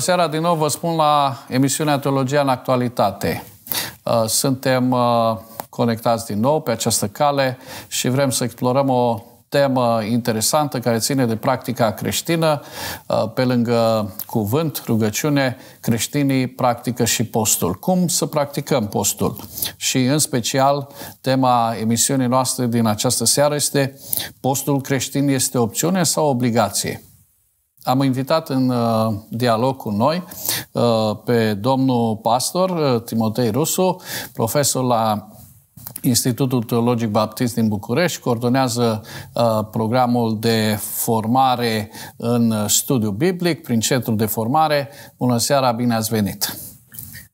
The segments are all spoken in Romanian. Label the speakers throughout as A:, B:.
A: Bună seara din nou, vă spun la emisiunea Teologia în Actualitate. Uh, suntem uh, conectați din nou pe această cale și vrem să explorăm o temă interesantă care ține de practica creștină. Uh, pe lângă cuvânt, rugăciune, creștinii practică și postul. Cum să practicăm postul? Și în special, tema emisiunii noastre din această seară este postul creștin este opțiune sau obligație? Am invitat în uh, dialog cu noi uh, pe domnul pastor uh, Timotei Rusu, profesor la Institutul Teologic Baptist din București, coordonează uh, programul de formare în studiu biblic prin Centrul de Formare. Bună seara, bine ați venit!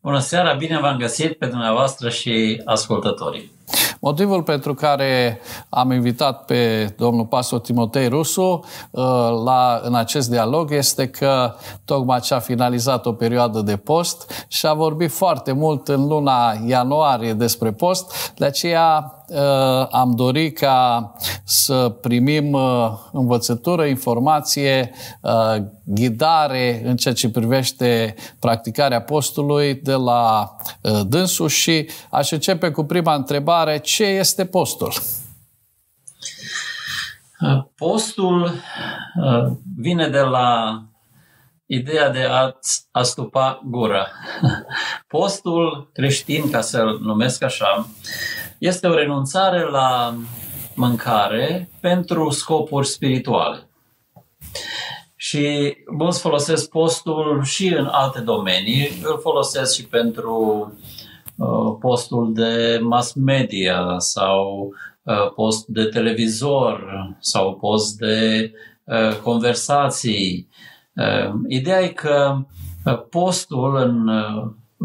B: Bună seara, bine v-am găsit pe dumneavoastră și ascultătorii.
A: Motivul pentru care am invitat pe domnul pastor Timotei Rusu uh, la, în acest dialog este că tocmai ce a finalizat o perioadă de post și a vorbit foarte mult în luna ianuarie despre post, de aceea uh, am dorit ca să primim uh, învățătură, informație, ghidare în ceea ce privește practicarea postului de la dânsul și aș începe cu prima întrebare ce este postul?
B: Postul uh, vine de la ideea de a astupa gura. Postul creștin, ca să-l numesc așa, este o renunțare la mâncare pentru scopuri spirituale. Și mulți folosesc postul și în alte domenii, îl folosesc și pentru Uh, postul de mass media sau uh, post de televizor sau post de uh, conversații. Ideea e că postul, în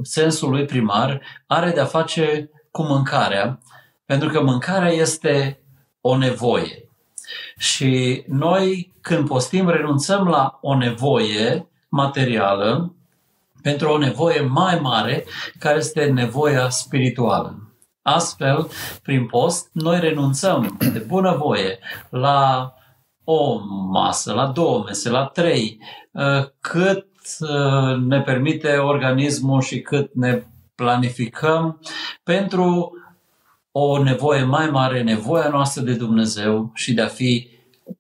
B: sensul lui primar, are de-a face cu mâncarea, pentru că mâncarea este o nevoie. Și noi, când postim, renunțăm la o nevoie materială pentru o nevoie mai mare, care este nevoia spirituală. Astfel, prin post, noi renunțăm de bunăvoie la o masă, la două mese, la trei, uh, cât uh, ne permite organismul și cât ne planificăm pentru o nevoie mai mare, nevoia noastră de Dumnezeu și de a fi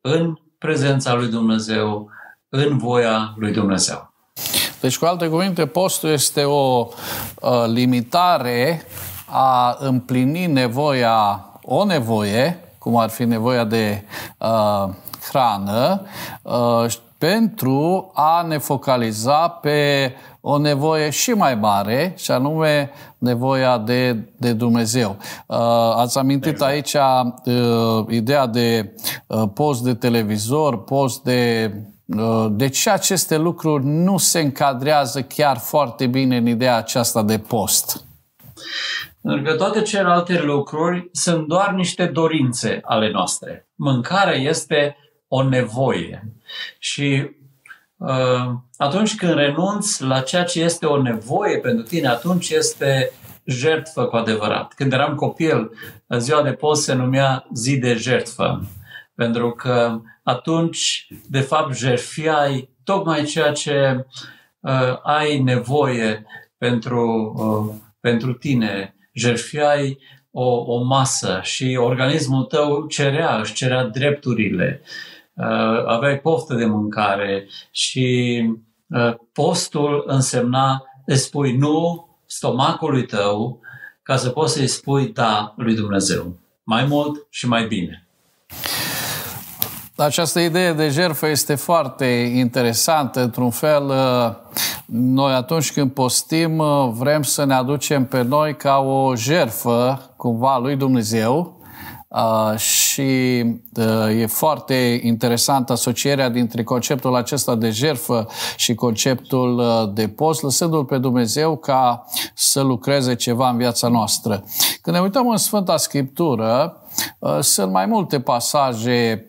B: în prezența lui Dumnezeu, în voia lui Dumnezeu.
A: Deci, cu alte cuvinte, postul este o uh, limitare a împlini nevoia, o nevoie, cum ar fi nevoia de uh, hrană, uh, pentru a ne focaliza pe o nevoie și mai mare, și anume nevoia de, de Dumnezeu. Uh, ați amintit exact. aici uh, ideea de uh, post de televizor, post de Uh, de ce aceste lucruri nu se încadrează chiar foarte bine în ideea aceasta de post?
B: Pentru că toate celelalte lucruri sunt doar niște dorințe ale noastre. Mâncarea este o nevoie. Și uh, atunci când renunți la ceea ce este o nevoie pentru tine, atunci este jertfă cu adevărat. Când eram copil, ziua de post se numea zi de jertfă. Pentru că atunci, de fapt, jerfiai tocmai ceea ce uh, ai nevoie pentru, uh, pentru tine. Jerfiai o, o masă și organismul tău cerea, își cerea drepturile. Uh, aveai poftă de mâncare și uh, postul însemna îți spui nu stomacului tău ca să poți să-i spui da lui Dumnezeu. Mai mult și mai bine.
A: Această idee de jertfă este foarte interesantă. Într-un fel, uh, noi atunci când postim uh, vrem să ne aducem pe noi ca o jertfă cumva lui Dumnezeu Uh, și uh, e foarte interesant asocierea dintre conceptul acesta de jertfă și conceptul uh, de post, lăsându-L pe Dumnezeu ca să lucreze ceva în viața noastră. Când ne uităm în Sfânta Scriptură, uh, sunt mai multe pasaje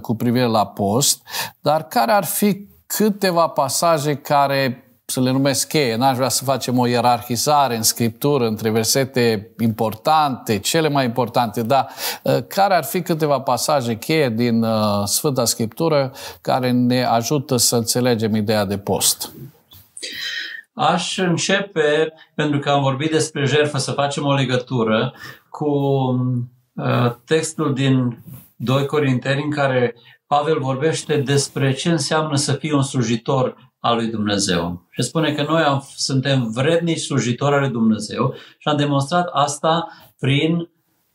A: cu privire la post, dar care ar fi câteva pasaje care să le numesc cheie. N-aș vrea să facem o ierarhizare în scriptură între versete importante, cele mai importante, dar uh, care ar fi câteva pasaje cheie din uh, Sfânta Scriptură care ne ajută să înțelegem ideea de post?
B: Aș începe, pentru că am vorbit despre jertfă, să facem o legătură cu uh, textul din 2 Corinteni în care Pavel vorbește despre ce înseamnă să fii un slujitor al lui Dumnezeu. Și spune că noi am, suntem vrednici slujitori al lui Dumnezeu și am demonstrat asta prin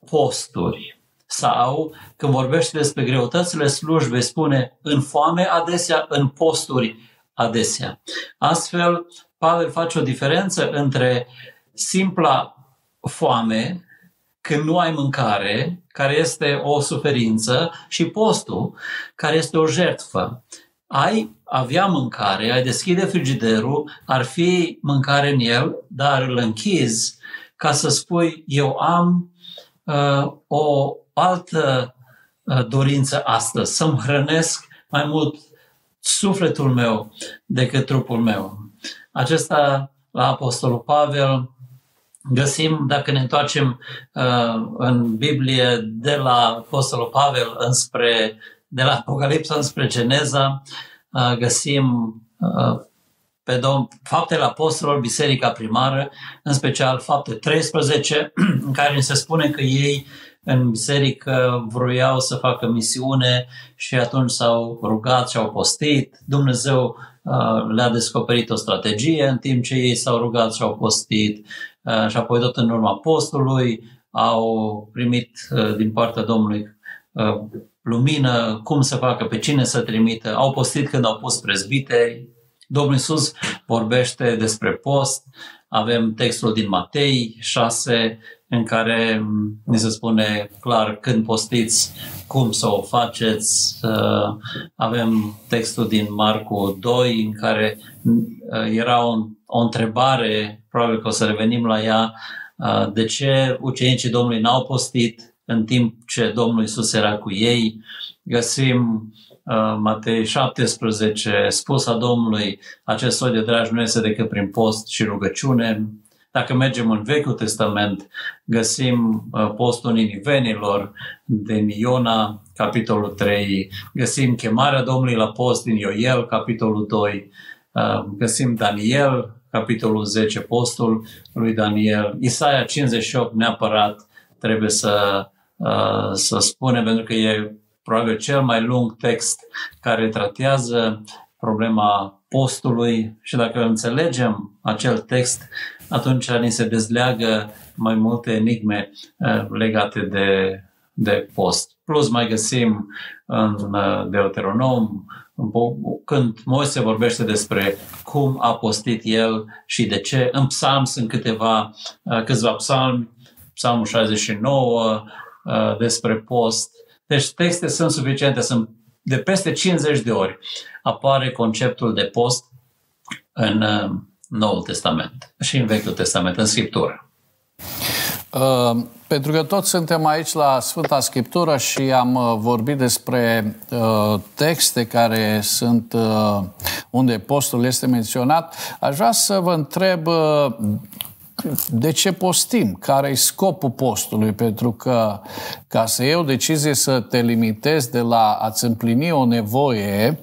B: posturi. Sau când vorbește despre greutățile slujbei, spune în foame adesea, în posturi adesea. Astfel, Pavel face o diferență între simpla foame, când nu ai mâncare, care este o suferință, și postul, care este o jertfă. Ai avea mâncare, ai deschide frigiderul, ar fi mâncare în el, dar îl închizi ca să spui, eu am uh, o altă uh, dorință astăzi, să-mi hrănesc mai mult sufletul meu decât trupul meu. Acesta la Apostolul Pavel găsim, dacă ne întoarcem uh, în Biblie de la Apostolul Pavel înspre, de la Apocalipsa înspre Geneza, uh, găsim uh, pe Domn, faptele apostolilor, biserica primară, în special fapte 13, în care se spune că ei în biserică vroiau să facă misiune și atunci s-au rugat și au postit. Dumnezeu uh, le-a descoperit o strategie în timp ce ei s-au rugat și au postit uh, și apoi tot în urma postului au primit uh, din partea Domnului lumină, cum să facă, pe cine să trimită. Au postit când au pus prezbiteri. Domnul Iisus vorbește despre post. Avem textul din Matei 6, în care ni se spune clar când postiți, cum să o faceți. Avem textul din Marcu 2 în care uh, era o, o întrebare, probabil că o să revenim la ea, uh, de ce ucenicii Domnului n-au postit în timp ce Domnul Isus era cu ei. Găsim uh, Matei 17, spusa Domnului, acest soi de dragi nu este decât prin post și rugăciune. Dacă mergem în Vechiul Testament, găsim uh, postul Ninivenilor din Iona, capitolul 3, găsim chemarea Domnului la post din Ioel, capitolul 2, uh, găsim Daniel, capitolul 10, postul lui Daniel, Isaia 58 neapărat trebuie să, uh, să spunem, pentru că e probabil cel mai lung text care tratează problema postului și dacă înțelegem acel text, atunci ni se dezleagă mai multe enigme uh, legate de, de post. Plus mai găsim în uh, Deuteronom când Moise vorbește despre cum a postit el și de ce. În psalm sunt câteva, uh, câțiva psalmi, psalmul 69 despre post. Deci texte sunt suficiente, sunt de peste 50 de ori apare conceptul de post în Noul Testament și în Vechiul Testament, în Scriptură.
A: Uh, pentru că toți suntem aici la Sfânta Scriptură și am uh, vorbit despre uh, texte care sunt uh, unde postul este menționat, aș vrea să vă întreb uh, de ce postim? Care e scopul postului? Pentru că ca să iei o decizie să te limitezi de la a-ți împlini o nevoie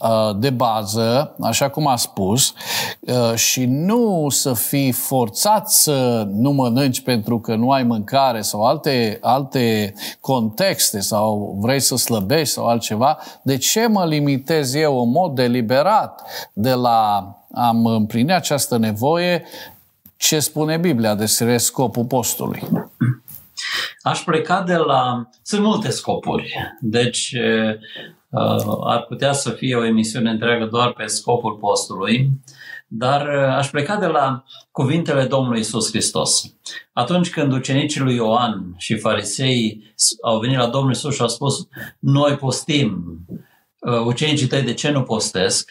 A: uh, de bază, așa cum a spus, uh, și nu să fii forțat să nu mănânci pentru că nu ai mâncare sau alte, alte contexte sau vrei să slăbești sau altceva, de ce mă limitez eu în mod deliberat de la am împlini această nevoie ce spune Biblia despre scopul postului?
B: Aș pleca de la... Sunt multe scopuri. Deci uh, ar putea să fie o emisiune întreagă doar pe scopul postului, dar uh, aș pleca de la cuvintele Domnului Isus Hristos. Atunci când ucenicii lui Ioan și farisei au venit la Domnul Isus și au spus noi postim, uh, ucenicii tăi de ce nu postesc?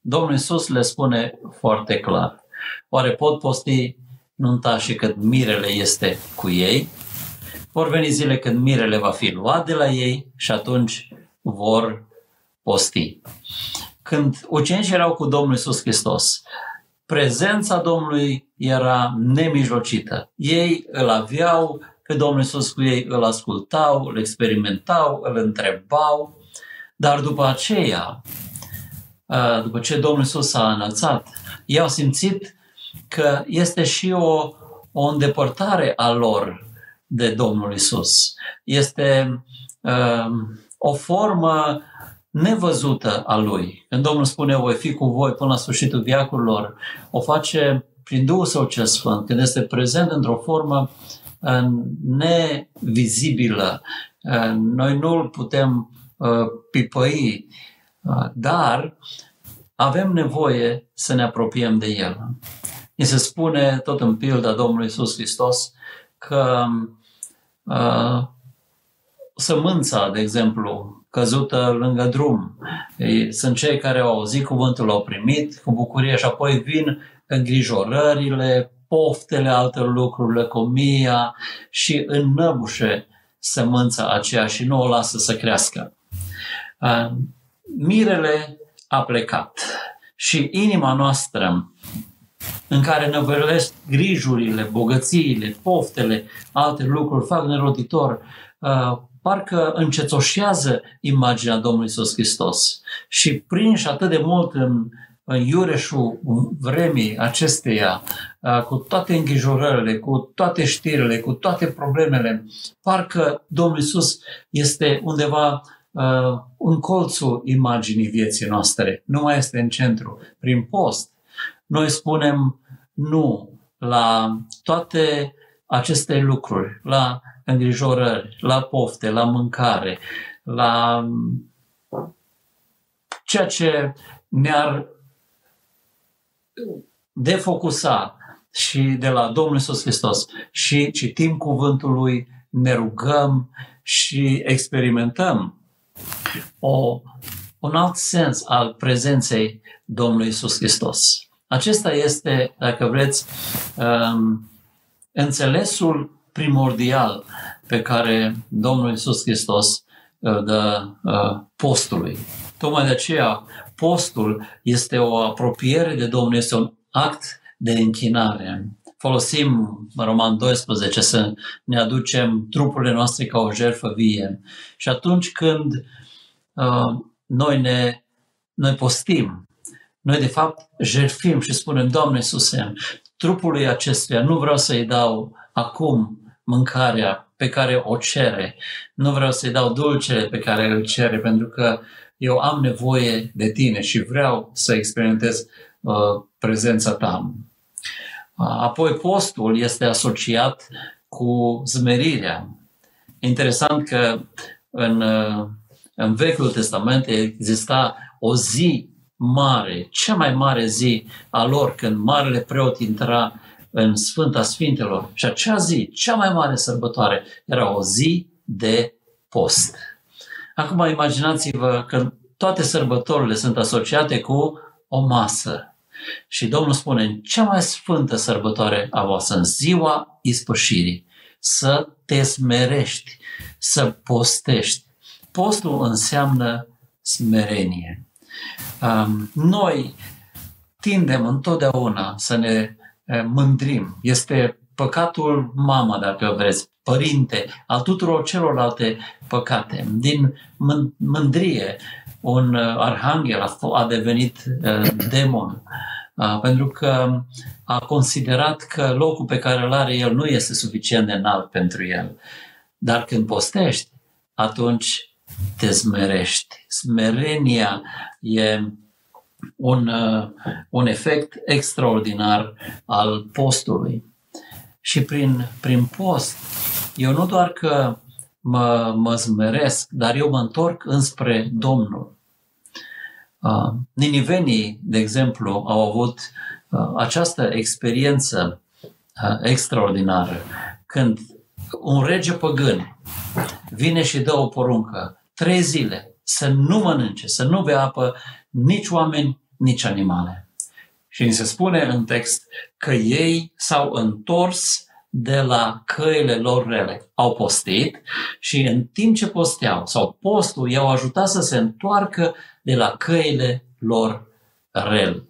B: Domnul Isus le spune foarte clar Oare pot posti nunta și când mirele este cu ei? Vor veni zile când mirele va fi luat de la ei și atunci vor posti. Când ucenicii erau cu Domnul Isus Hristos, prezența Domnului era nemijlocită. Ei îl aveau pe Domnul Isus cu ei, îl ascultau, îl experimentau, îl întrebau, dar după aceea uh, după ce Domnul Iisus s-a înălțat, ei au simțit că este și o, o îndepărtare a lor de Domnul Isus. Este uh, o formă nevăzută a Lui. Când Domnul spune, voi fi cu voi până la sfârșitul viacurilor, o face prin Duhul Său cel Sfânt, când este prezent într-o formă uh, nevizibilă. Uh, noi nu îl putem uh, pipăi, uh, dar avem nevoie să ne apropiem de El. Ni se spune tot în pilda Domnului Isus Hristos că uh, sămânța, de exemplu, căzută lângă drum. Ei, sunt cei care au auzit cuvântul, l-au primit cu bucurie și apoi vin îngrijorările, poftele altor lucruri, lăcomia și înnăbușe sămânța aceea și nu o lasă să crească. Uh, mirele a plecat și inima noastră în care năvălesc grijurile, bogățiile, poftele, alte lucruri, fac neroditor, uh, parcă încetoșează imaginea Domnului Iisus Hristos. Și prinși atât de mult în, în iureșul vremii acesteia, uh, cu toate îngrijorările, cu toate știrile, cu toate problemele, parcă Domnul Iisus este undeva uh, în colțul imaginii vieții noastre, nu mai este în centru. Prin post, noi spunem nu la toate aceste lucruri, la îngrijorări, la pofte, la mâncare, la ceea ce ne-ar defocusa și de la Domnul Iisus Hristos și citim cuvântul Lui, ne rugăm și experimentăm o, un alt sens al prezenței Domnului Iisus Hristos. Acesta este, dacă vreți, um, înțelesul primordial pe care Domnul Iisus Hristos uh, dă uh, postului. Tocmai de aceea, postul este o apropiere de Domnul, este un act de închinare. Folosim Roman 12 să ne aducem trupurile noastre ca o jertfă vie. Și atunci când uh, noi ne noi postim, noi, de fapt, jertfim și spunem, Doamne Iisuse, trupului acestuia nu vreau să-i dau acum mâncarea pe care o cere, nu vreau să-i dau dulcele pe care îl cere, pentru că eu am nevoie de tine și vreau să experimentez uh, prezența ta. Uh, apoi postul este asociat cu zmerirea. Interesant că în, uh, în Vechiul Testament exista o zi mare, cea mai mare zi a lor, când marele preot intra în Sfânta Sfintelor. Și acea zi, cea mai mare sărbătoare, era o zi de post. Acum imaginați-vă că toate sărbătorile sunt asociate cu o masă. Și Domnul spune, în cea mai sfântă sărbătoare a voastră, în ziua ispășirii, să te smerești, să postești. Postul înseamnă smerenie. Noi tindem întotdeauna să ne mândrim. Este păcatul mama, dacă vreți, părinte, al tuturor celorlalte păcate. Din mândrie, un arhanghel a devenit demon pentru că a considerat că locul pe care îl are el nu este suficient de înalt pentru el. Dar când postești, atunci te smerești. Smerenia e un, uh, un efect extraordinar al postului. Și prin, prin post, eu nu doar că mă, mă smeresc, dar eu mă întorc înspre Domnul. Uh, ninivenii, de exemplu, au avut uh, această experiență uh, extraordinară când un rege păgân vine și dă o poruncă, trei zile, să nu mănânce, să nu bea apă nici oameni, nici animale. Și ni se spune în text că ei s-au întors de la căile lor rele. Au postit și în timp ce posteau, sau postul, i-au ajutat să se întoarcă de la căile lor rele.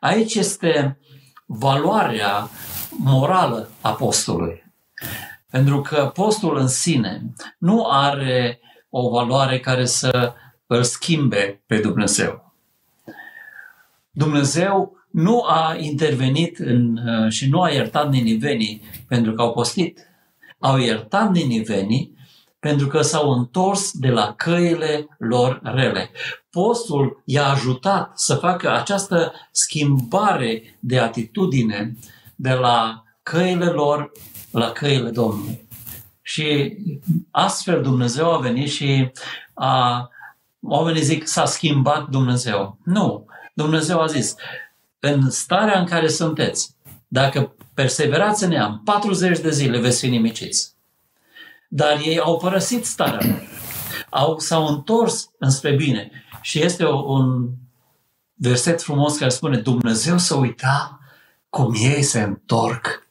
B: Aici este valoarea morală a postului. Pentru că postul în sine nu are o valoare care să îl schimbe pe Dumnezeu. Dumnezeu nu a intervenit în, uh, și nu a iertat ninivenii pentru că au postit. Au iertat ninivenii pentru că s-au întors de la căile lor rele. Postul i-a ajutat să facă această schimbare de atitudine de la căile lor la căile Domnului. Și astfel Dumnezeu a venit și a, oamenii zic s-a schimbat Dumnezeu. Nu, Dumnezeu a zis, în starea în care sunteți, dacă perseverați în ea, 40 de zile veți fi nimiciți. Dar ei au părăsit starea lor. Au, s-au întors înspre bine. Și este o, un verset frumos care spune Dumnezeu să uita cum ei se întorc.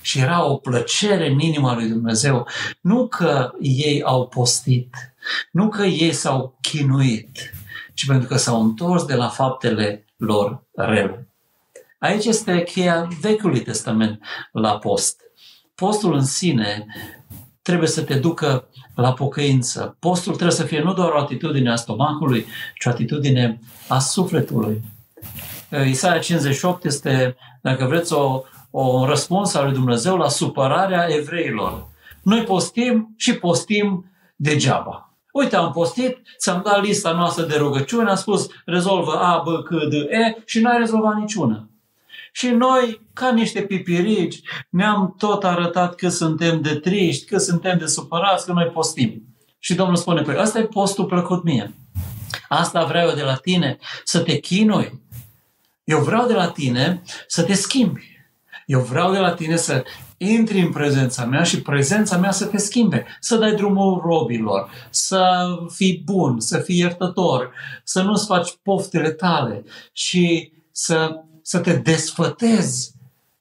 B: Și era o plăcere în inima lui Dumnezeu. Nu că ei au postit, nu că ei s-au chinuit, ci pentru că s-au întors de la faptele lor rele. Aici este cheia Vechiului Testament la post. Postul în sine trebuie să te ducă la pocăință. Postul trebuie să fie nu doar o atitudine a stomacului, ci o atitudine a sufletului. Isaia 58 este, dacă vreți, o, o răspuns al lui Dumnezeu la supărarea evreilor. Noi postim și postim degeaba. Uite, am postit, ți-am dat lista noastră de rugăciuni, am spus rezolvă A, B, C, D, E și n-ai rezolvat niciuna. Și noi, ca niște pipirici, ne-am tot arătat că suntem de triști, că suntem de supărați, că noi postim. Și Domnul spune, păi ăsta e postul plăcut mie. Asta vreau eu de la tine, să te chinui. Eu vreau de la tine să te schimbi. Eu vreau de la tine să intri în prezența mea și prezența mea să te schimbe, să dai drumul robilor, să fii bun, să fii iertător, să nu-ți faci poftele tale și să să te desfătezi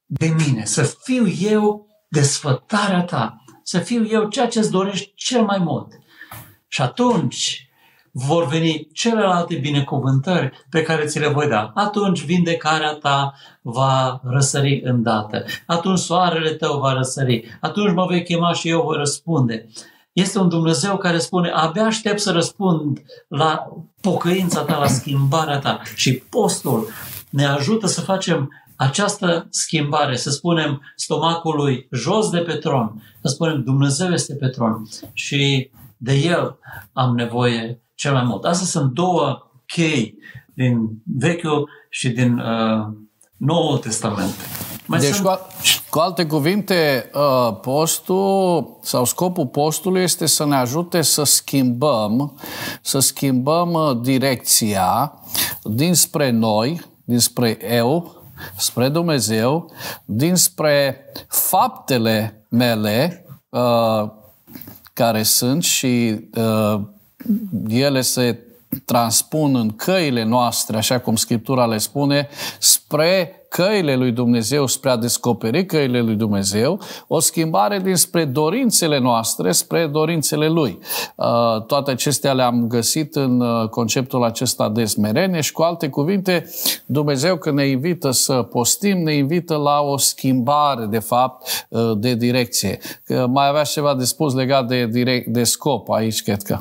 B: de mine, să fiu eu desfătarea ta, să fiu eu ceea ce îți dorești cel mai mult. Și atunci vor veni celelalte binecuvântări pe care ți le voi da. Atunci vindecarea ta va răsări îndată. Atunci soarele tău va răsări. Atunci mă vei chema și eu voi răspunde. Este un Dumnezeu care spune, abia aștept să răspund la pocăința ta, la schimbarea ta. Și postul ne ajută să facem această schimbare, să spunem stomacului jos de pe tron, să spunem Dumnezeu este pe tron și de El am nevoie cel mai mult. Astea sunt două chei din Vechiul și din uh, Noul Testament.
A: Mai deci, sunt... cu, cu alte cuvinte, uh, postul sau scopul postului este să ne ajute să schimbăm, să schimbăm uh, direcția dinspre noi, dinspre eu, spre Dumnezeu, dinspre faptele mele uh, care sunt și uh, ele se transpun în căile noastre, așa cum Scriptura le spune, spre căile lui Dumnezeu, spre a descoperi căile lui Dumnezeu, o schimbare dinspre dorințele noastre spre dorințele Lui. Uh, toate acestea le-am găsit în uh, conceptul acesta de smerenie și cu alte cuvinte, Dumnezeu când ne invită să postim, ne invită la o schimbare, de fapt, uh, de direcție. Că mai avea ceva de spus legat de, direct, de scop aici, cred că.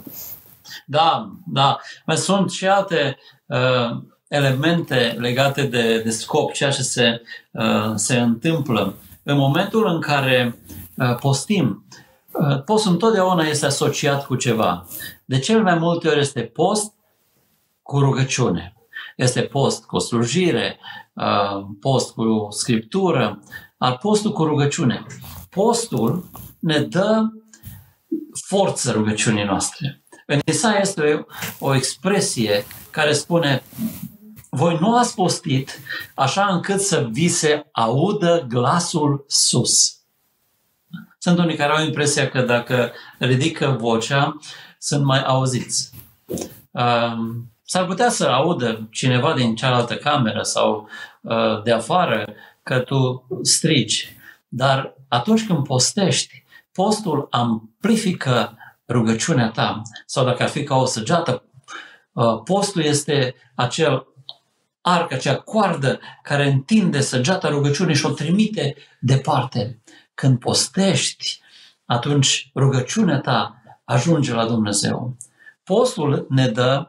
B: Da, da. Mai sunt și alte uh, elemente legate de, de scop, ceea ce se, uh, se întâmplă. În momentul în care uh, postim, uh, postul întotdeauna este asociat cu ceva. De cel mai multe ori este post cu rugăciune. Este post cu slujire, uh, post cu scriptură, al postul cu rugăciune. Postul ne dă forță rugăciunii noastre. În Isaia este o, o expresie care spune voi nu ați postit așa încât să vi se audă glasul sus. Sunt unii care au impresia că dacă ridică vocea, sunt mai auziți. Um, s-ar putea să audă cineva din cealaltă cameră sau uh, de afară că tu strigi. Dar atunci când postești, postul amplifică rugăciunea ta. Sau dacă ar fi ca o săgeată, uh, postul este acel arc, acea coardă care întinde săgeata rugăciunii și o trimite departe. Când postești, atunci rugăciunea ta ajunge la Dumnezeu. Postul ne dă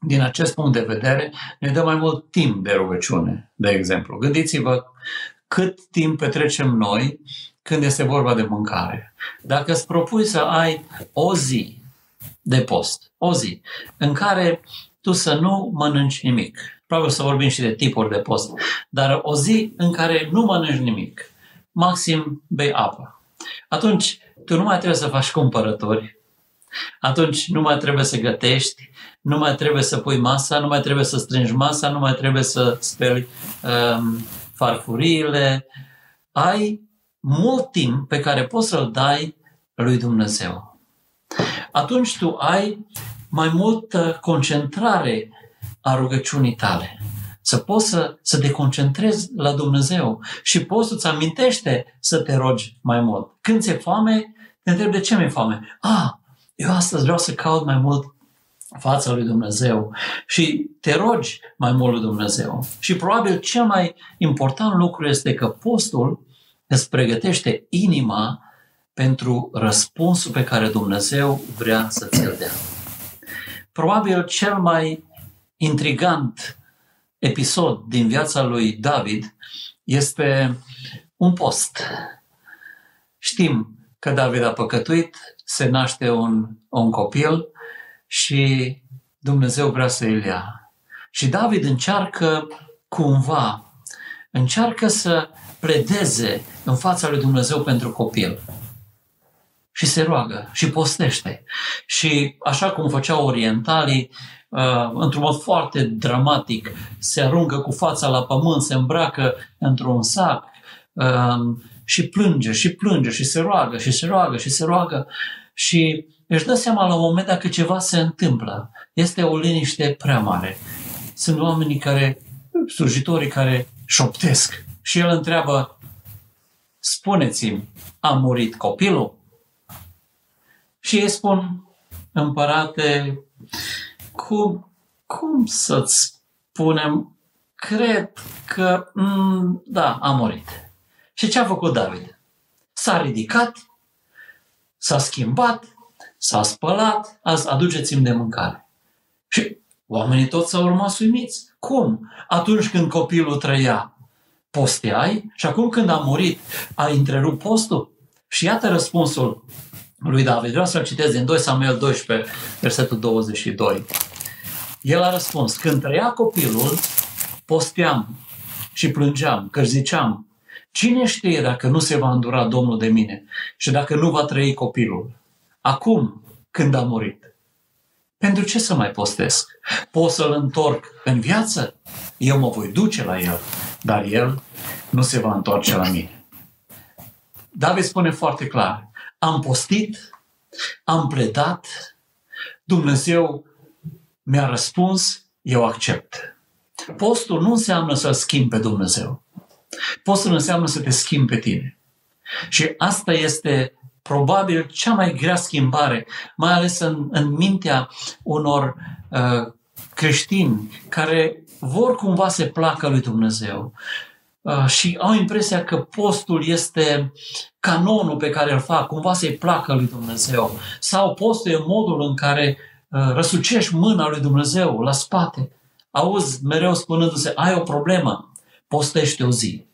B: din acest punct de vedere, ne dă mai mult timp de rugăciune, de exemplu. Gândiți-vă cât timp petrecem noi când este vorba de mâncare. Dacă îți propui să ai o zi de post, o zi, în care tu să nu mănânci nimic. Probabil să vorbim și de tipuri de post, dar o zi în care nu mănânci nimic, maxim bei apă. Atunci, tu nu mai trebuie să faci cumpărători, atunci nu mai trebuie să gătești, nu mai trebuie să pui masa, nu mai trebuie să strângi masa, nu mai trebuie să speli um, farfuriile. Ai mult timp pe care poți să-l dai lui Dumnezeu. Atunci tu ai mai multă concentrare a rugăciunii tale. Să poți să, să te concentrezi la Dumnezeu și poți să-ți amintește să te rogi mai mult. Când ți-e foame, te întrebi de ce mi-e foame. Ah, eu astăzi vreau să caut mai mult fața lui Dumnezeu și te rogi mai mult lui Dumnezeu. Și probabil cel mai important lucru este că postul îți pregătește inima pentru răspunsul pe care Dumnezeu vrea să ți-l dea. Probabil cel mai intrigant episod din viața lui David este un post. Știm că David a păcătuit, se naște un, un copil și Dumnezeu vrea să îl ia. Și David încearcă cumva, încearcă să pledeze în fața lui Dumnezeu pentru copil. Și se roagă și postește. Și așa cum făceau orientalii, uh, într-un mod foarte dramatic, se aruncă cu fața la pământ, se îmbracă într-un sac uh, și plânge și plânge și se roagă și se roagă și se roagă și își dă seama la un moment dacă ceva se întâmplă. Este o liniște prea mare. Sunt oamenii care, slujitorii care șoptesc și el întreabă, spuneți-mi, a murit copilul? Și ei spun, împărate, cum, cum să-ți spunem, cred că, m- da, a murit. Și ce a făcut David? S-a ridicat, s-a schimbat, s-a spălat, azi aduceți-mi de mâncare. Și oamenii toți s-au rămas uimiți. Cum? Atunci când copilul trăia, posteai și acum când a murit, a întrerupt postul? Și iată răspunsul lui David. Vreau să-l citesc din 2 Samuel 12, versetul 22. El a răspuns, când trăia copilul, posteam și plângeam, că ziceam, cine știe dacă nu se va îndura Domnul de mine și dacă nu va trăi copilul? Acum, când a murit. Pentru ce să mai postesc? Pot să-l întorc în viață? Eu mă voi duce la el, dar el nu se va întoarce la mine. David spune foarte clar, am postit, am pledat, Dumnezeu mi-a răspuns, eu accept. Postul nu înseamnă să schimbi pe Dumnezeu. Postul înseamnă să te schimbi pe tine. Și asta este probabil cea mai grea schimbare, mai ales în, în mintea unor uh, creștini care vor cumva să placă lui Dumnezeu uh, și au impresia că postul este canonul pe care îl fac, cumva să-i placă lui Dumnezeu. Sau postul e modul în care uh, răsucești mâna lui Dumnezeu la spate. Auzi mereu spunându-se, ai o problemă, postește o zi.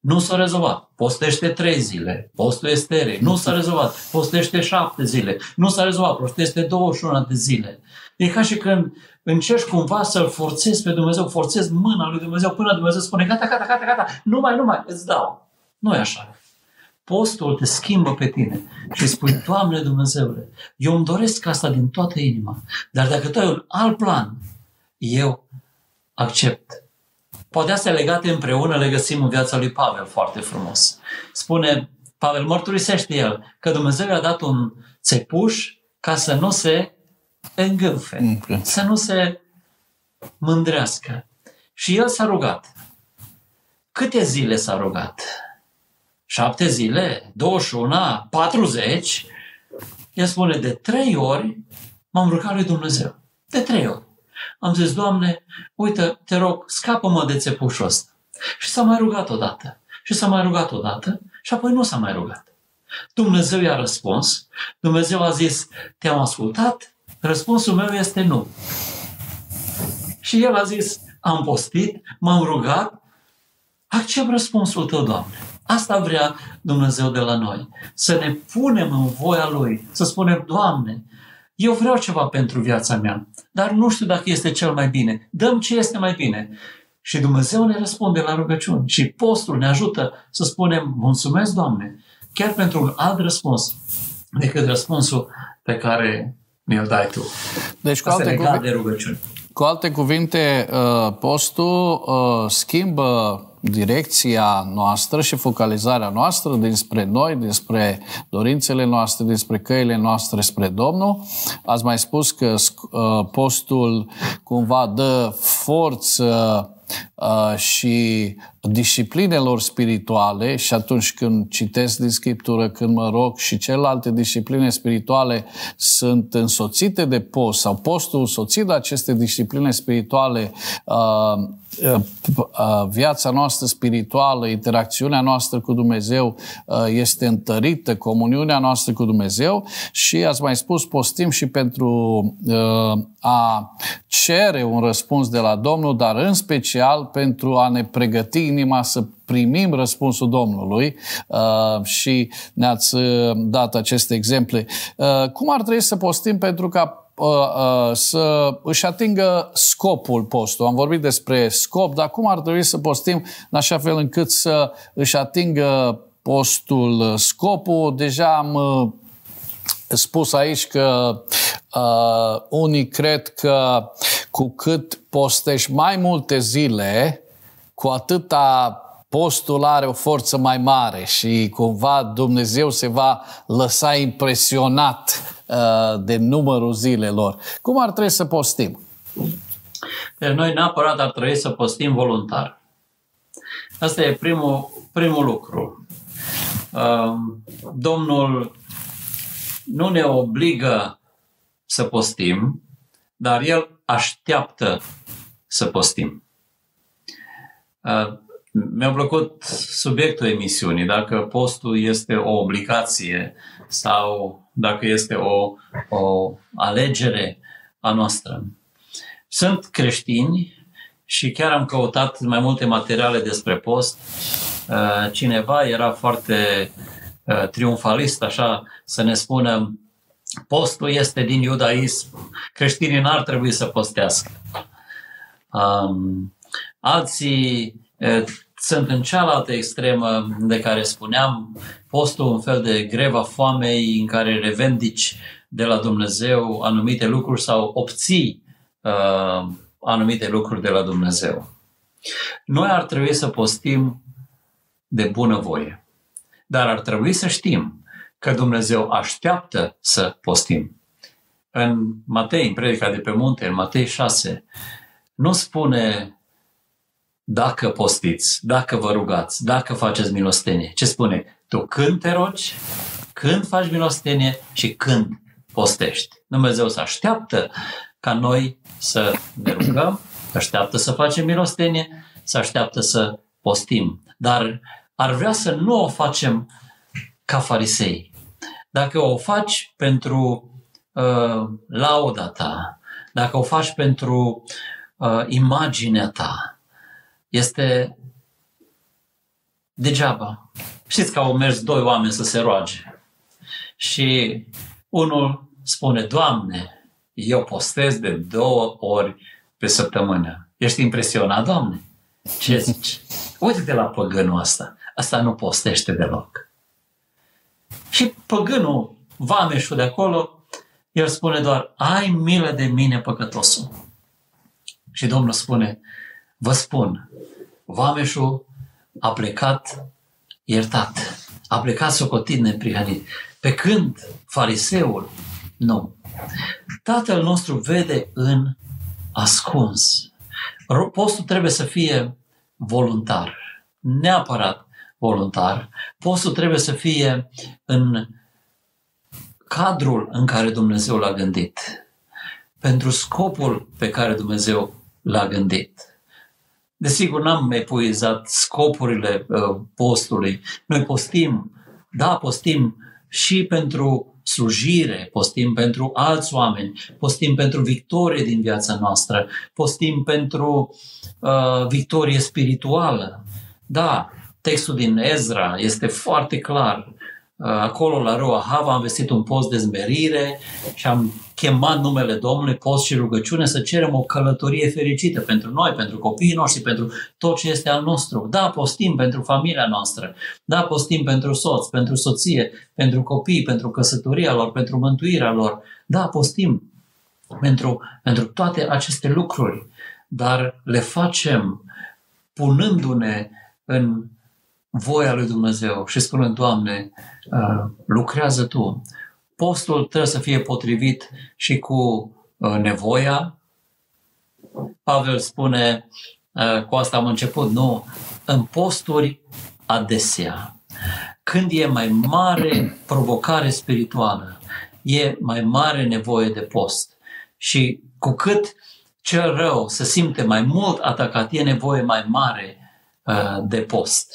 B: Nu s-a rezolvat. Postește trei zile. Postul este Nu s-a rezolvat. Postește șapte zile. Nu s-a rezolvat. Postește 21 de zile. E ca și când încerci cumva să-L forțezi pe Dumnezeu, forțezi mâna lui Dumnezeu până Dumnezeu spune gata, gata, gata, gata, nu mai, nu mai, îți dau. Nu e așa. Postul te schimbă pe tine și spui, Doamne Dumnezeule, eu îmi doresc asta din toată inima, dar dacă tu ai un alt plan, eu accept Poate astea legate împreună le găsim în viața lui Pavel foarte frumos. Spune, Pavel mărturisește el că Dumnezeu i-a dat un țepuș ca să nu se îngâlfe, okay. să nu se mândrească. Și el s-a rugat. Câte zile s-a rugat? Șapte zile? 21? 40? El spune, de trei ori m-am rugat lui Dumnezeu. De trei ori. Am zis, Doamne, uite, te rog, scapă-mă de țepușul ăsta. Și s-a mai rugat odată. Și s-a mai rugat odată și apoi nu s-a mai rugat. Dumnezeu i-a răspuns. Dumnezeu a zis, te-am ascultat, răspunsul meu este nu. Și el a zis, am postit, m-am rugat, accept răspunsul tău, Doamne. Asta vrea Dumnezeu de la noi. Să ne punem în voia Lui, să spunem, Doamne, eu vreau ceva pentru viața mea, dar nu știu dacă este cel mai bine. Dăm ce este mai bine. Și Dumnezeu ne răspunde la rugăciuni. Și postul ne ajută să spunem, mulțumesc, Doamne, chiar pentru un alt răspuns decât răspunsul pe care mi-l dai tu.
A: Deci, cu alte,
B: cuvi... de rugăciuni.
A: cu alte cuvinte, uh, postul uh, schimbă direcția noastră și focalizarea noastră dinspre noi, dinspre dorințele noastre, dinspre căile noastre spre Domnul. Ați mai spus că uh, postul cumva dă forță Uh, și disciplinelor spirituale și atunci când citesc din Scriptură, când mă rog și celelalte discipline spirituale sunt însoțite de post sau postul însoțit de aceste discipline spirituale, uh, uh, viața noastră spirituală, interacțiunea noastră cu Dumnezeu este întărită, comuniunea noastră cu Dumnezeu și ați mai spus, postim și pentru a cere un răspuns de la Domnul, dar în special pentru a ne pregăti inima să primim răspunsul Domnului uh, și ne-ați uh, dat aceste exemple. Uh, cum ar trebui să postim pentru ca uh, uh, să își atingă scopul postul. Am vorbit despre scop, dar cum ar trebui să postim în așa fel încât să își atingă postul scopul? Deja am uh, spus aici că uh, unii cred că cu cât postești mai multe zile, cu atâta postul are o forță mai mare și cumva Dumnezeu se va lăsa impresionat uh, de numărul zilelor. Cum ar trebui să postim?
B: Deci noi neapărat ar trebui să postim voluntar. Asta e primul, primul lucru. Uh, Domnul nu ne obligă să postim, dar El așteaptă să postim. Mi-a plăcut subiectul emisiunii, dacă postul este o obligație sau dacă este o, o alegere a noastră. Sunt creștini și chiar am căutat mai multe materiale despre post. Cineva era foarte triumfalist, așa, să ne spună postul este din iudaism. Creștinii n-ar trebui să postească. Um, alții uh, sunt în cealaltă extremă de care spuneam, postul un fel de greva foamei în care revendici de la Dumnezeu anumite lucruri sau obții uh, anumite lucruri de la Dumnezeu. Noi ar trebui să postim de bunăvoie, dar ar trebui să știm că Dumnezeu așteaptă să postim. În Matei, în predica de pe munte, în Matei 6, nu spune dacă postiți, dacă vă rugați, dacă faceți milostenie. Ce spune? Tu când te rogi, când faci milostenie și când postești. Dumnezeu să așteaptă ca noi să ne rugăm, așteaptă să facem milostenie, să așteaptă să postim. Dar ar vrea să nu o facem ca farisei. Dacă o faci pentru uh, lauda ta, dacă o faci pentru uh, imaginea ta, este degeaba. Știți că au mers doi oameni să se roage și unul spune, Doamne, eu postez de două ori pe săptămână. Ești impresionat, Doamne? Ce zici? Uite-te la păgânul ăsta. Asta nu postește deloc. Și păgânul, vameșul de acolo, el spune doar, ai milă de mine, păcătosul. Și Domnul spune, vă spun, vameșul a plecat iertat, a plecat socotit neprihănit. Pe când fariseul, nu. Tatăl nostru vede în ascuns. Postul trebuie să fie voluntar, neapărat voluntar. Postul trebuie să fie în cadrul în care Dumnezeu l-a gândit, pentru scopul pe care Dumnezeu l-a gândit. Desigur, n-am epuizat scopurile uh, postului. Noi postim, da, postim și pentru slujire, postim pentru alți oameni, postim pentru victorie din viața noastră, postim pentru uh, victorie spirituală. Da, textul din Ezra este foarte clar. Uh, acolo la Roahav am vestit un post de zmerire și am chemat numele Domnului, post și rugăciune, să cerem o călătorie fericită pentru noi, pentru copiii noștri, pentru tot ce este al nostru. Da, postim pentru familia noastră. Da, postim pentru soț, pentru soție, pentru copii, pentru căsătoria lor, pentru mântuirea lor. Da, postim pentru, pentru toate aceste lucruri, dar le facem punându-ne în voia lui Dumnezeu și spunând, Doamne, uh, lucrează Tu. Postul trebuie să fie potrivit și cu uh, nevoia. Pavel spune, uh, cu asta am început, nu, în posturi adesea. Când e mai mare provocare spirituală, e mai mare nevoie de post. Și cu cât cel rău se simte mai mult atacat, e nevoie mai mare de post.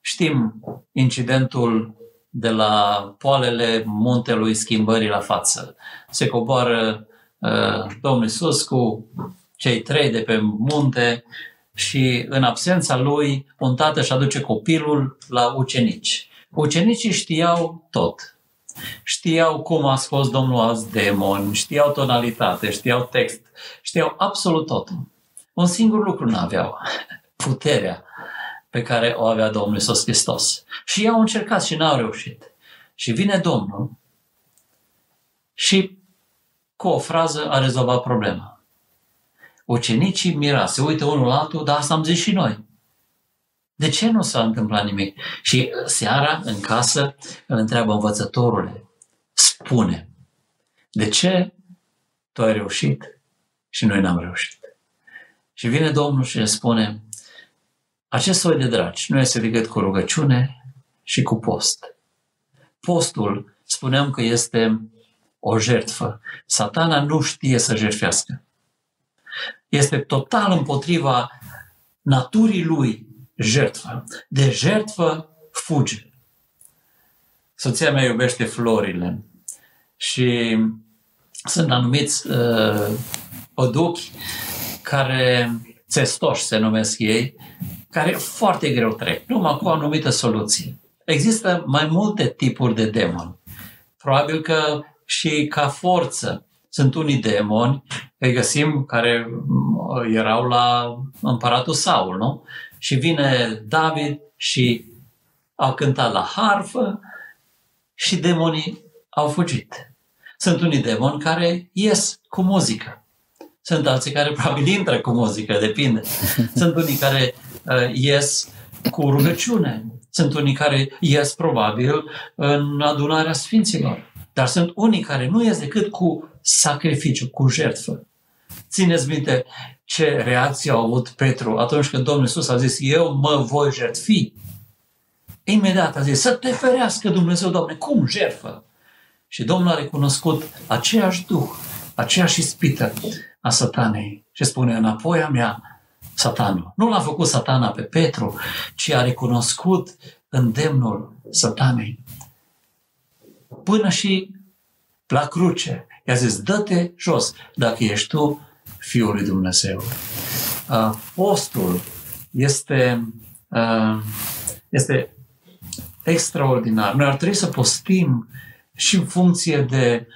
B: Știm incidentul de la poalele muntelui schimbării la față. Se coboară uh, Domnul Iisus cu cei trei de pe munte și în absența lui un tată își aduce copilul la ucenici. Ucenicii știau tot. Știau cum a scos Domnul azi demoni, știau tonalitate, știau text, știau absolut tot. Un singur lucru nu aveau, puterea pe care o avea Domnul Iisus Hristos. Și ei au încercat și n-au reușit. Și vine Domnul și cu o frază a rezolvat problema. Ucenicii mira, se uită unul la altul, dar asta am zis și noi. De ce nu s-a întâmplat nimic? Și seara, în casă, îl întreabă învățătorule, spune, de ce tu ai reușit și noi n-am reușit? Și vine Domnul și le spune, acest soi de dragi nu este decât cu rugăciune și cu post. Postul, spuneam că este o jertfă. Satana nu știe să jertfească. Este total împotriva naturii lui jertfă. De jertfă fuge. Soția mea iubește florile și sunt anumiți uh, păduchi care țestoși se numesc ei, care foarte greu trec, numai cu o anumită soluție. Există mai multe tipuri de demoni. Probabil că și ca forță sunt unii demoni, îi găsim care mm, erau la împăratul Saul, nu? Și vine David și a cântat la harfă și demonii au fugit. Sunt unii demoni care ies cu muzică. Sunt alții care probabil intră cu muzică, depinde. Sunt unii care uh, ies cu rugăciune. Sunt unii care ies probabil în adunarea Sfinților. Dar sunt unii care nu ies decât cu sacrificiu, cu jertfă. Țineți minte ce reacție a avut Petru atunci când Domnul Iisus a zis, eu mă voi jertfi. Imediat a zis, să te ferească Dumnezeu, Doamne, cum jertfă? Și Domnul a recunoscut aceeași duh, aceeași ispită a satanei și spune, înapoi a mea, satanul. Nu l-a făcut satana pe Petru, ci a recunoscut îndemnul satanei. Până și la cruce. I-a zis, dă-te jos dacă ești tu Fiul lui Dumnezeu. Postul este, este extraordinar. Noi ar trebui să postim și în funcție de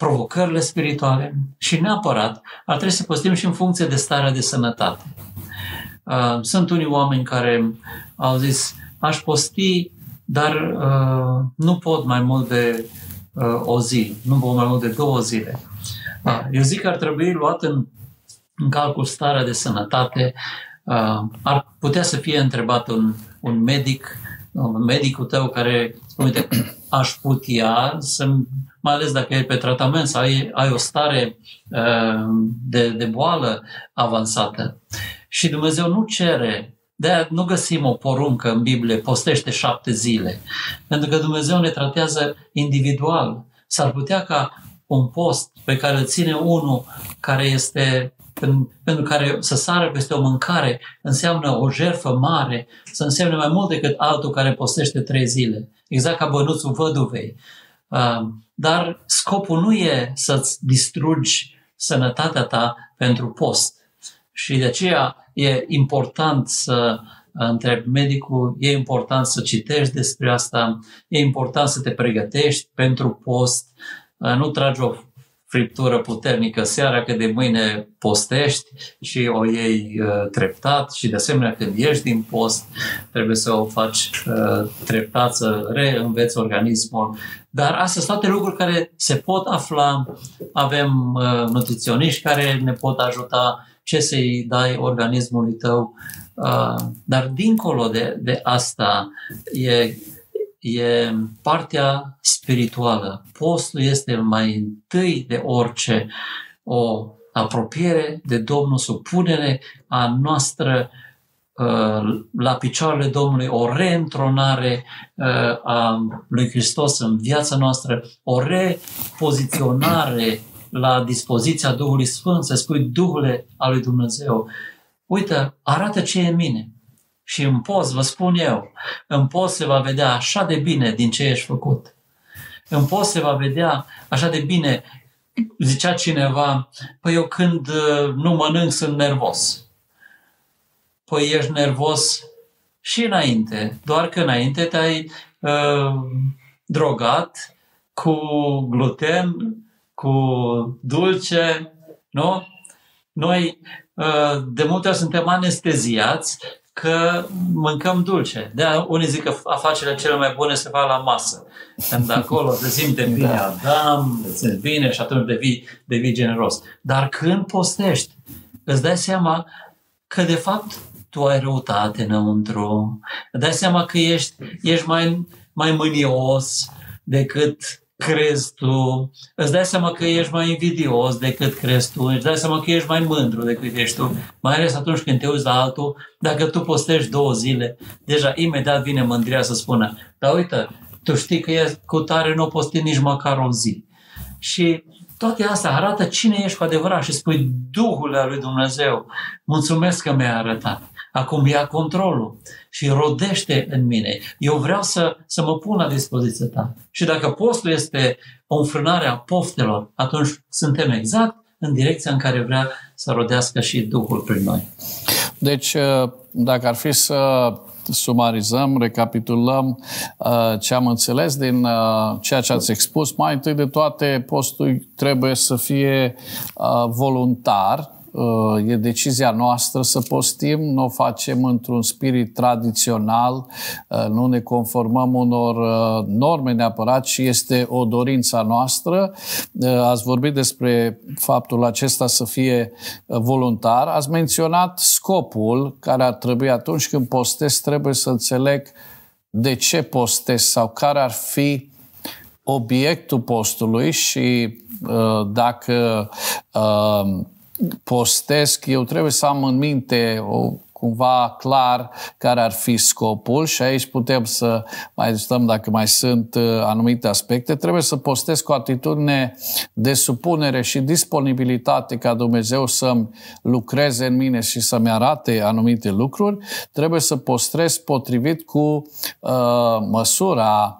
B: provocările spirituale și neapărat ar trebui să postim și în funcție de starea de sănătate. Uh, sunt unii oameni care au zis, aș posti, dar uh, nu pot mai mult de uh, o zi, nu pot mai mult de două zile. Uh, eu zic că ar trebui luat în, în calcul starea de sănătate, uh, ar putea să fie întrebat un, un medic, un medicul tău care spune, uite, aș putea să mai ales dacă e pe tratament sau ai, ai o stare uh, de, de boală avansată. Și Dumnezeu nu cere, de nu găsim o poruncă în Biblie, postește șapte zile, pentru că Dumnezeu ne tratează individual. S-ar putea ca un post pe care îl ține unul care este pentru care să sară peste o mâncare înseamnă o jertfă mare, să însemne mai mult decât altul care postește trei zile. Exact ca bănuțul văduvei Dar scopul nu e să-ți distrugi sănătatea ta pentru post. Și de aceea e important să întreb medicul, e important să citești despre asta, e important să te pregătești pentru post, nu tragi o friptură puternică seara, că de mâine postești și o iei uh, treptat și de asemenea când ieși din post trebuie să o faci uh, treptat, să reînveți organismul. Dar astea sunt toate lucruri care se pot afla. Avem uh, nutriționiști care ne pot ajuta ce să-i dai organismului tău. Uh, dar dincolo de, de asta e e partea spirituală. Postul este mai întâi de orice o apropiere de Domnul, supunere a noastră uh, la picioarele Domnului, o reîntronare uh, a lui Hristos în viața noastră, o repoziționare la dispoziția Duhului Sfânt, să spui Duhule al lui Dumnezeu. Uite, arată ce e în mine. Și în post, vă spun eu, în post se va vedea așa de bine din ce ești făcut. În post se va vedea așa de bine, zicea cineva, păi eu când uh, nu mănânc sunt nervos. Păi ești nervos și înainte, doar că înainte te-ai uh, drogat cu gluten, cu dulce, nu? Noi uh, de multe ori suntem anesteziați că mâncăm dulce. de unii zic că afacerile cele mai bune se fac la masă. Când acolo te simte bine, da. Adam, te simți bine și atunci devii, devii generos. Dar când postești, îți dai seama că de fapt tu ai răutate înăuntru, îți dai seama că ești, ești mai, mai mânios decât crezi tu, îți dai seama că ești mai invidios decât crezi tu, îți dai seama că ești mai mândru decât ești tu, mai ales atunci când te uiți la altul, dacă tu postești două zile, deja imediat vine mândria să spună, dar uite, tu știi că e cu tare nu posti nici măcar o zi. Și toate astea arată cine ești cu adevărat și spui Duhul al lui Dumnezeu, mulțumesc că mi-ai arătat. Acum ia controlul și rodește în mine. Eu vreau să, să mă pun la dispoziția ta. Și dacă postul este o înfrânare a poftelor, atunci suntem exact în direcția în care vrea să rodească și Duhul prin noi.
A: Deci, dacă ar fi să sumarizăm, recapitulăm uh, ce am înțeles din uh, ceea ce ați expus. Mai întâi de toate, postul trebuie să fie uh, voluntar, e decizia noastră să postim, nu o facem într-un spirit tradițional, nu ne conformăm unor norme neapărat, ci este o dorință noastră. Ați vorbit despre faptul acesta să fie voluntar. Ați menționat scopul care ar trebui atunci când postez, trebuie să înțeleg de ce postez sau care ar fi obiectul postului și dacă postesc, eu trebuie să am în minte o cumva clar care ar fi scopul și aici putem să mai discutăm dacă mai sunt uh, anumite aspecte. Trebuie să postez cu atitudine de supunere și disponibilitate ca Dumnezeu să-mi lucreze în mine și să-mi arate anumite lucruri. Trebuie să postez potrivit cu uh, măsura uh,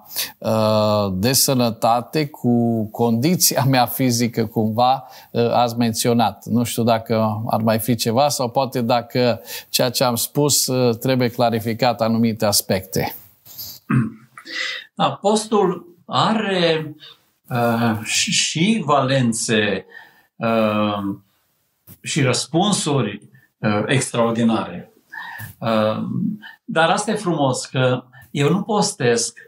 A: de sănătate, cu condiția mea fizică cumva uh, ați menționat. Nu știu dacă ar mai fi ceva sau poate dacă ceea ce am spus uh, trebuie clarificat anumite aspecte.
B: Postul are uh, și valențe uh, și răspunsuri uh, extraordinare. Uh, dar asta e frumos, că eu nu postesc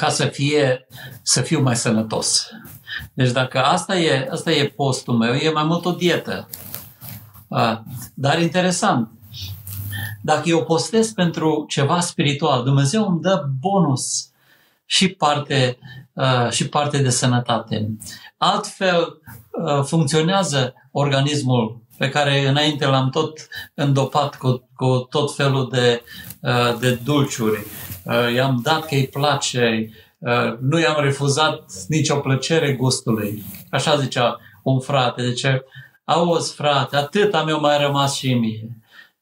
B: ca să fie să fiu mai sănătos. Deci dacă asta e, asta e postul meu, e mai mult o dietă. Uh, dar interesant, dacă eu postez pentru ceva spiritual, Dumnezeu îmi dă bonus și parte, uh, și parte de sănătate. Altfel uh, funcționează organismul pe care înainte l-am tot îndopat cu, cu tot felul de, uh, de dulciuri. Uh, i-am dat că îi place, uh, nu i-am refuzat nicio plăcere gustului. Așa zicea un frate, zice, auzi frate, atât am eu mai rămas și mie,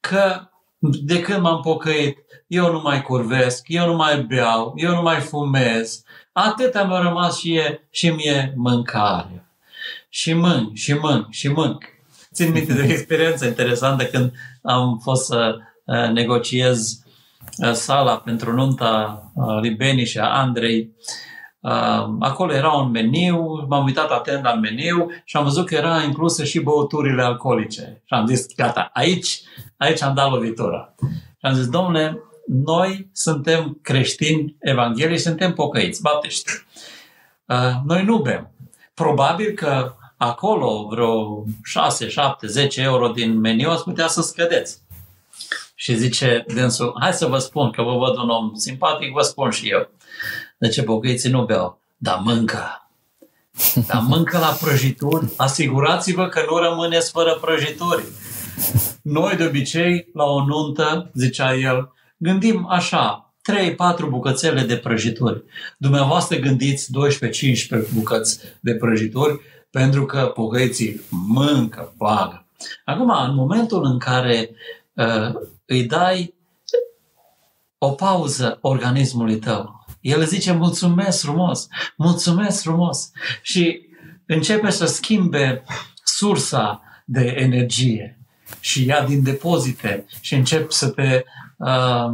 B: că de când m-am pocăit, eu nu mai curvesc, eu nu mai beau, eu nu mai fumez. Atâta mi-a rămas și, e, și mie mâncare. Și mânc, și mânc, și mânc. Țin minte de o experiență interesantă când am fost să uh, negociez uh, sala pentru nunta uh, lui Beni și a Andrei. Acolo era un meniu, m-am uitat atent la meniu și am văzut că era inclusă și băuturile alcoolice. Și am zis, gata, aici, aici am dat lovitura. Și am zis, domnule, noi suntem creștini evanghelici, suntem pocăiți, baptiști. Noi nu bem. Probabil că acolo vreo 6, 7, 10 euro din meniu ați putea să scădeți. Și zice dânsul, hai să vă spun că vă văd un om simpatic, vă spun și eu. De ce pocăiții nu beau? Dar mâncă. Dar mâncă la prăjituri. Asigurați-vă că nu rămâneți fără prăjituri. Noi, de obicei, la o nuntă, zicea el, gândim așa, 3-4 bucățele de prăjituri. Dumneavoastră gândiți 12-15 bucăți de prăjituri pentru că pocăiții mâncă plagă. Acum, în momentul în care uh, îi dai o pauză organismului tău, el zice mulțumesc frumos, mulțumesc frumos și începe să schimbe sursa de energie și ia din depozite și încep să te uh,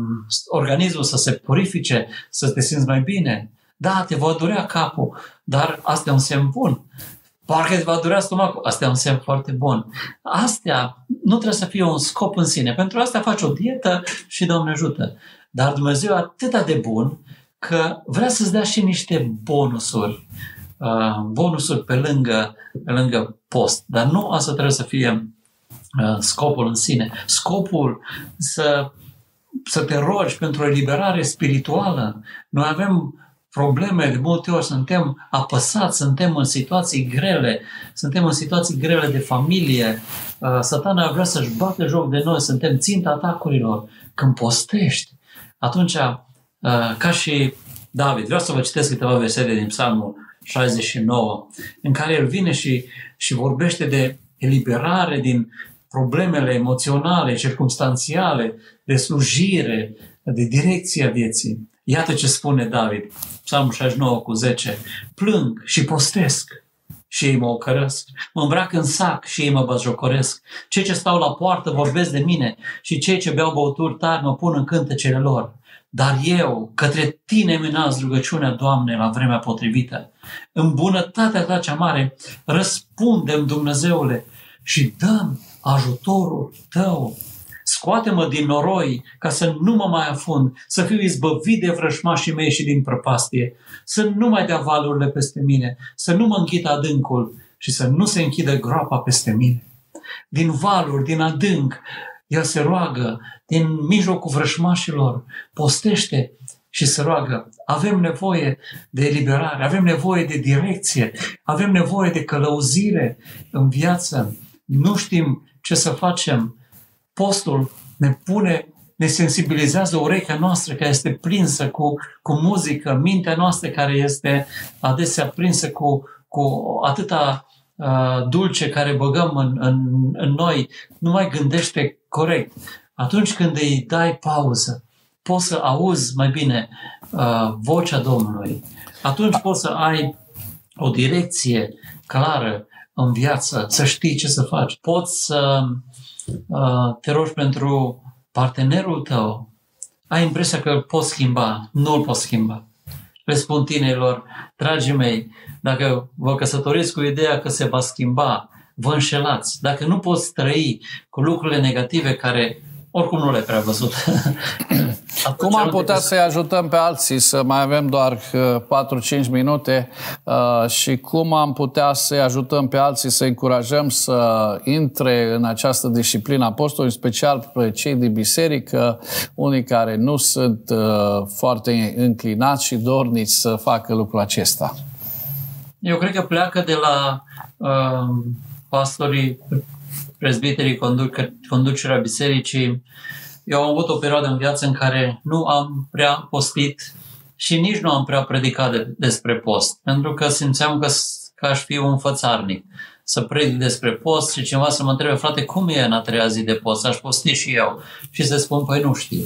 B: organismul să se purifice, să te simți mai bine. Da, te va durea capul, dar asta e un semn bun. Parcă îți va durea stomacul. Asta e un semn foarte bun. Astea nu trebuie să fie un scop în sine. Pentru asta faci o dietă și Doamne ajută. Dar Dumnezeu e atât de bun că vrea să-ți dea și niște bonusuri. Uh, bonusuri pe lângă, pe lângă post. Dar nu asta trebuie să fie uh, scopul în sine. Scopul să, să te rogi pentru o eliberare spirituală. Noi avem probleme, de multe ori suntem apăsați, suntem în situații grele, suntem în situații grele de familie, uh, satana vrea să-și bate joc de noi, suntem ținta atacurilor. Când postești, atunci, uh, ca și David, vreau să vă citesc câteva versete din Psalmul 69, în care el vine și, și vorbește de eliberare din problemele emoționale, circumstanțiale, de slujire, de direcția vieții. Iată ce spune David, Psalmul 69 cu 10. Plâng și postesc și ei mă ocărăsc. Mă îmbrac în sac și ei mă băjocoresc. Cei ce stau la poartă vorbesc de mine și cei ce beau băuturi tari mă pun în cântecele lor. Dar eu, către tine minaz rugăciunea, Doamne, la vremea potrivită. În bunătatea ta cea mare, răspundem, Dumnezeule, și dăm ajutorul tău. Scoate-mă din noroi ca să nu mă mai afund, să fiu izbăvit de vrășmașii mei și din prăpastie, să nu mai dea valurile peste mine, să nu mă închid adâncul și să nu se închidă groapa peste mine. Din valuri, din adânc, el se roagă, din mijlocul vrășmașilor, postește și se roagă. Avem nevoie de eliberare, avem nevoie de direcție, avem nevoie de călăuzire în viață. Nu știm ce să facem, postul ne pune, ne sensibilizează urechea noastră care este prinsă cu, cu muzică, mintea noastră care este adesea prinsă cu, cu atâta uh, dulce care băgăm în, în, în noi, nu mai gândește corect. Atunci când îi dai pauză, poți să auzi mai bine uh, vocea Domnului. Atunci poți să ai o direcție clară în viață, să știi ce să faci. Poți să Uh, te rogi pentru partenerul tău, ai impresia că îl poți schimba, nu îl poți schimba. Le spun tinerilor, dragii mei, dacă vă căsătoriți cu ideea că se va schimba, vă înșelați. Dacă nu poți trăi cu lucrurile negative care oricum nu le prea văzut.
A: Cum am putea să-i ajutăm pe alții să mai avem doar 4-5 uh, minute uh, și cum am putea să-i ajutăm pe alții să încurajăm să intre în această disciplină apostolului, în special pe cei din biserică, unii care nu sunt uh, foarte înclinați și dorniți să facă lucrul acesta?
B: Eu cred că pleacă de la uh, pastorii prezbiterii conduc, conducerea bisericii, eu am avut o perioadă în viață în care nu am prea postit și nici nu am prea predicat de, despre post, pentru că simțeam că că aș fi un fățarnic să predic despre post și cineva să mă întrebe, frate, cum e în a treia zi de post? Aș posti și eu. Și să spun, păi nu știu.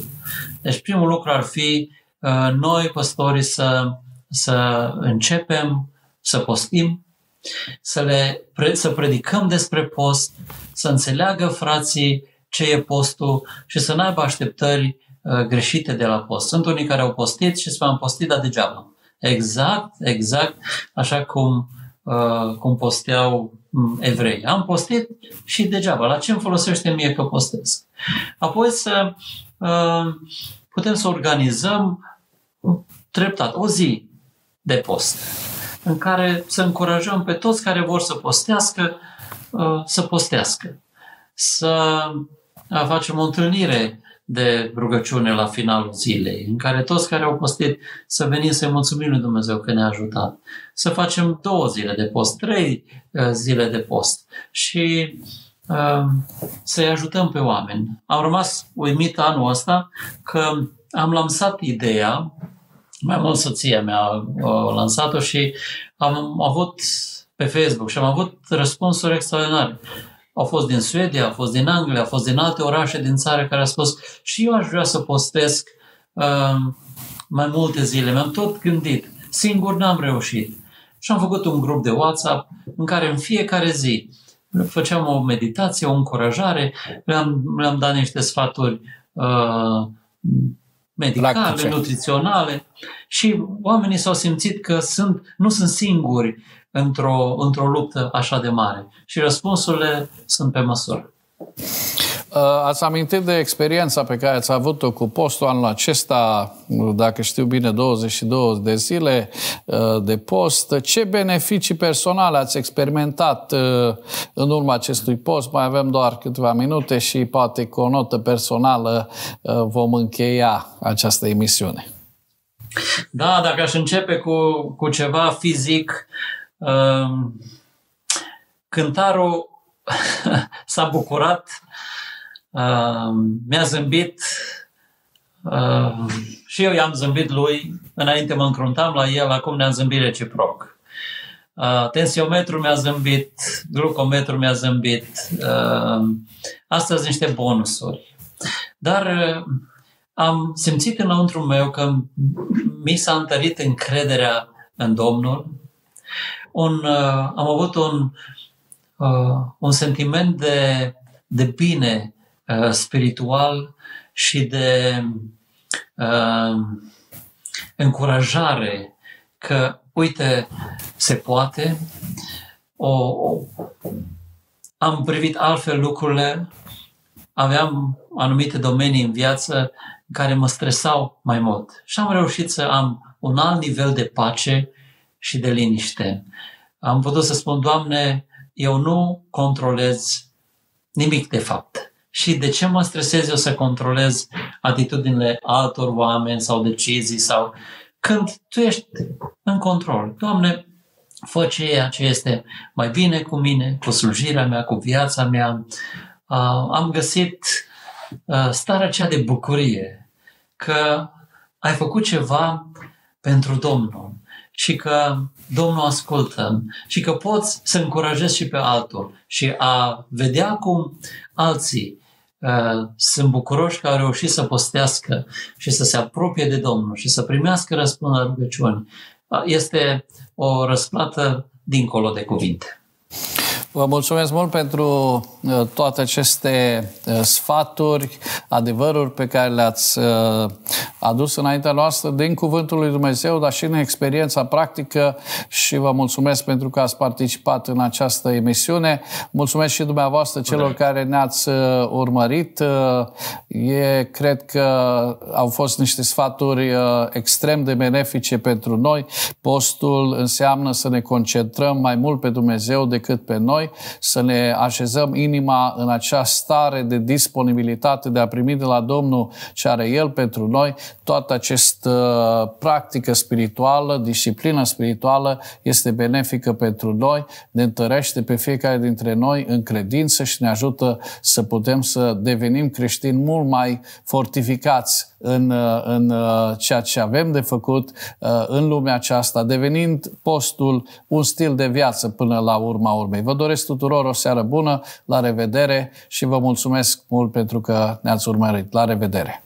B: Deci primul lucru ar fi uh, noi, păstorii, să, să începem să postim, să, le, să predicăm despre post, să înțeleagă frații ce e postul și să nu aibă așteptări uh, greșite de la post. Sunt unii care au postit și spun am postit, dar degeaba. Exact, exact, așa cum, uh, cum posteau mm, evrei. Am postit și degeaba. La ce îmi folosește mie că postez? Apoi să uh, putem să organizăm treptat o zi de post în care să încurajăm pe toți care vor să postească uh, să postească. Să uh, facem o întâlnire de rugăciune la finalul zilei, în care toți care au postit să venim să-i mulțumim lui Dumnezeu că ne-a ajutat. Să facem două zile de post, trei uh, zile de post și uh, să-i ajutăm pe oameni. Am rămas uimit anul ăsta că am lansat ideea, mai mult soția mea a lansat-o și am avut pe Facebook și am avut răspunsuri extraordinare. Au fost din Suedia, au fost din Anglia, au fost din alte orașe din țară care au spus și eu aș vrea să postesc uh, mai multe zile. Mi-am tot gândit. Singur n-am reușit. Și am făcut un grup de WhatsApp în care în fiecare zi făceam o meditație, o încurajare, le-am, le-am dat niște sfaturi uh, medicale, Practice. nutriționale și oamenii s-au simțit că sunt, nu sunt singuri într-o, într-o luptă așa de mare. Și răspunsurile sunt pe măsură.
A: Uh, ați amintit de experiența pe care ați avut-o cu postul anul acesta, dacă știu bine, 22 de zile uh, de post. Ce beneficii personale ați experimentat uh, în urma acestui post? Mai avem doar câteva minute și poate cu o notă personală vom încheia această emisiune.
B: Da, dacă aș începe cu, cu ceva fizic, cântarul s-a bucurat Uh, mi-a zâmbit uh, și eu i-am zâmbit lui, înainte mă încruntam la el, acum ne-am zâmbit reciproc. Uh, tensiometrul mi-a zâmbit, glucometrul mi-a zâmbit. Uh, astea sunt niște bonusuri. Dar uh, am simțit înăuntru meu că mi s-a întărit încrederea în Domnul. Un, uh, am avut un, uh, un sentiment de, de bine Uh, spiritual și de uh, încurajare că, uite, se poate. O, o, am privit altfel lucrurile, aveam anumite domenii în viață în care mă stresau mai mult și am reușit să am un alt nivel de pace și de liniște. Am putut să spun, Doamne, eu nu controlez nimic de fapt. Și de ce mă stresez eu să controlez atitudinile altor oameni sau decizii sau când tu ești în control. Doamne, fă ceea ce este mai bine cu mine, cu slujirea mea, cu viața mea. Uh, am găsit uh, starea cea de bucurie că ai făcut ceva pentru Domnul și că Domnul ascultă și că poți să încurajezi și pe altul și a vedea cum alții uh, sunt bucuroși că au reușit să postească și să se apropie de Domnul și să primească răspunderea rugăciunii. Uh, este o răsplată dincolo de cuvinte.
A: Vă mulțumesc mult pentru uh, toate aceste uh, sfaturi, adevăruri pe care le-ați uh, adus înaintea noastră din Cuvântul lui Dumnezeu, dar și în experiența practică și vă mulțumesc pentru că ați participat în această emisiune. Mulțumesc și dumneavoastră celor care ne-ați urmărit. E, cred că au fost niște sfaturi extrem de benefice pentru noi. Postul înseamnă să ne concentrăm mai mult pe Dumnezeu decât pe noi să ne așezăm inima în acea stare de disponibilitate de a primi de la Domnul ce are El pentru noi. Toată această practică spirituală, disciplină spirituală este benefică pentru noi, ne întărește pe fiecare dintre noi în credință și ne ajută să putem să devenim creștini mult mai fortificați în, în ceea ce avem de făcut în lumea aceasta, devenind postul un stil de viață până la urma urmei. Vă doresc tuturor o seară bună, la revedere și vă mulțumesc mult pentru că ne-ați urmărit. La revedere!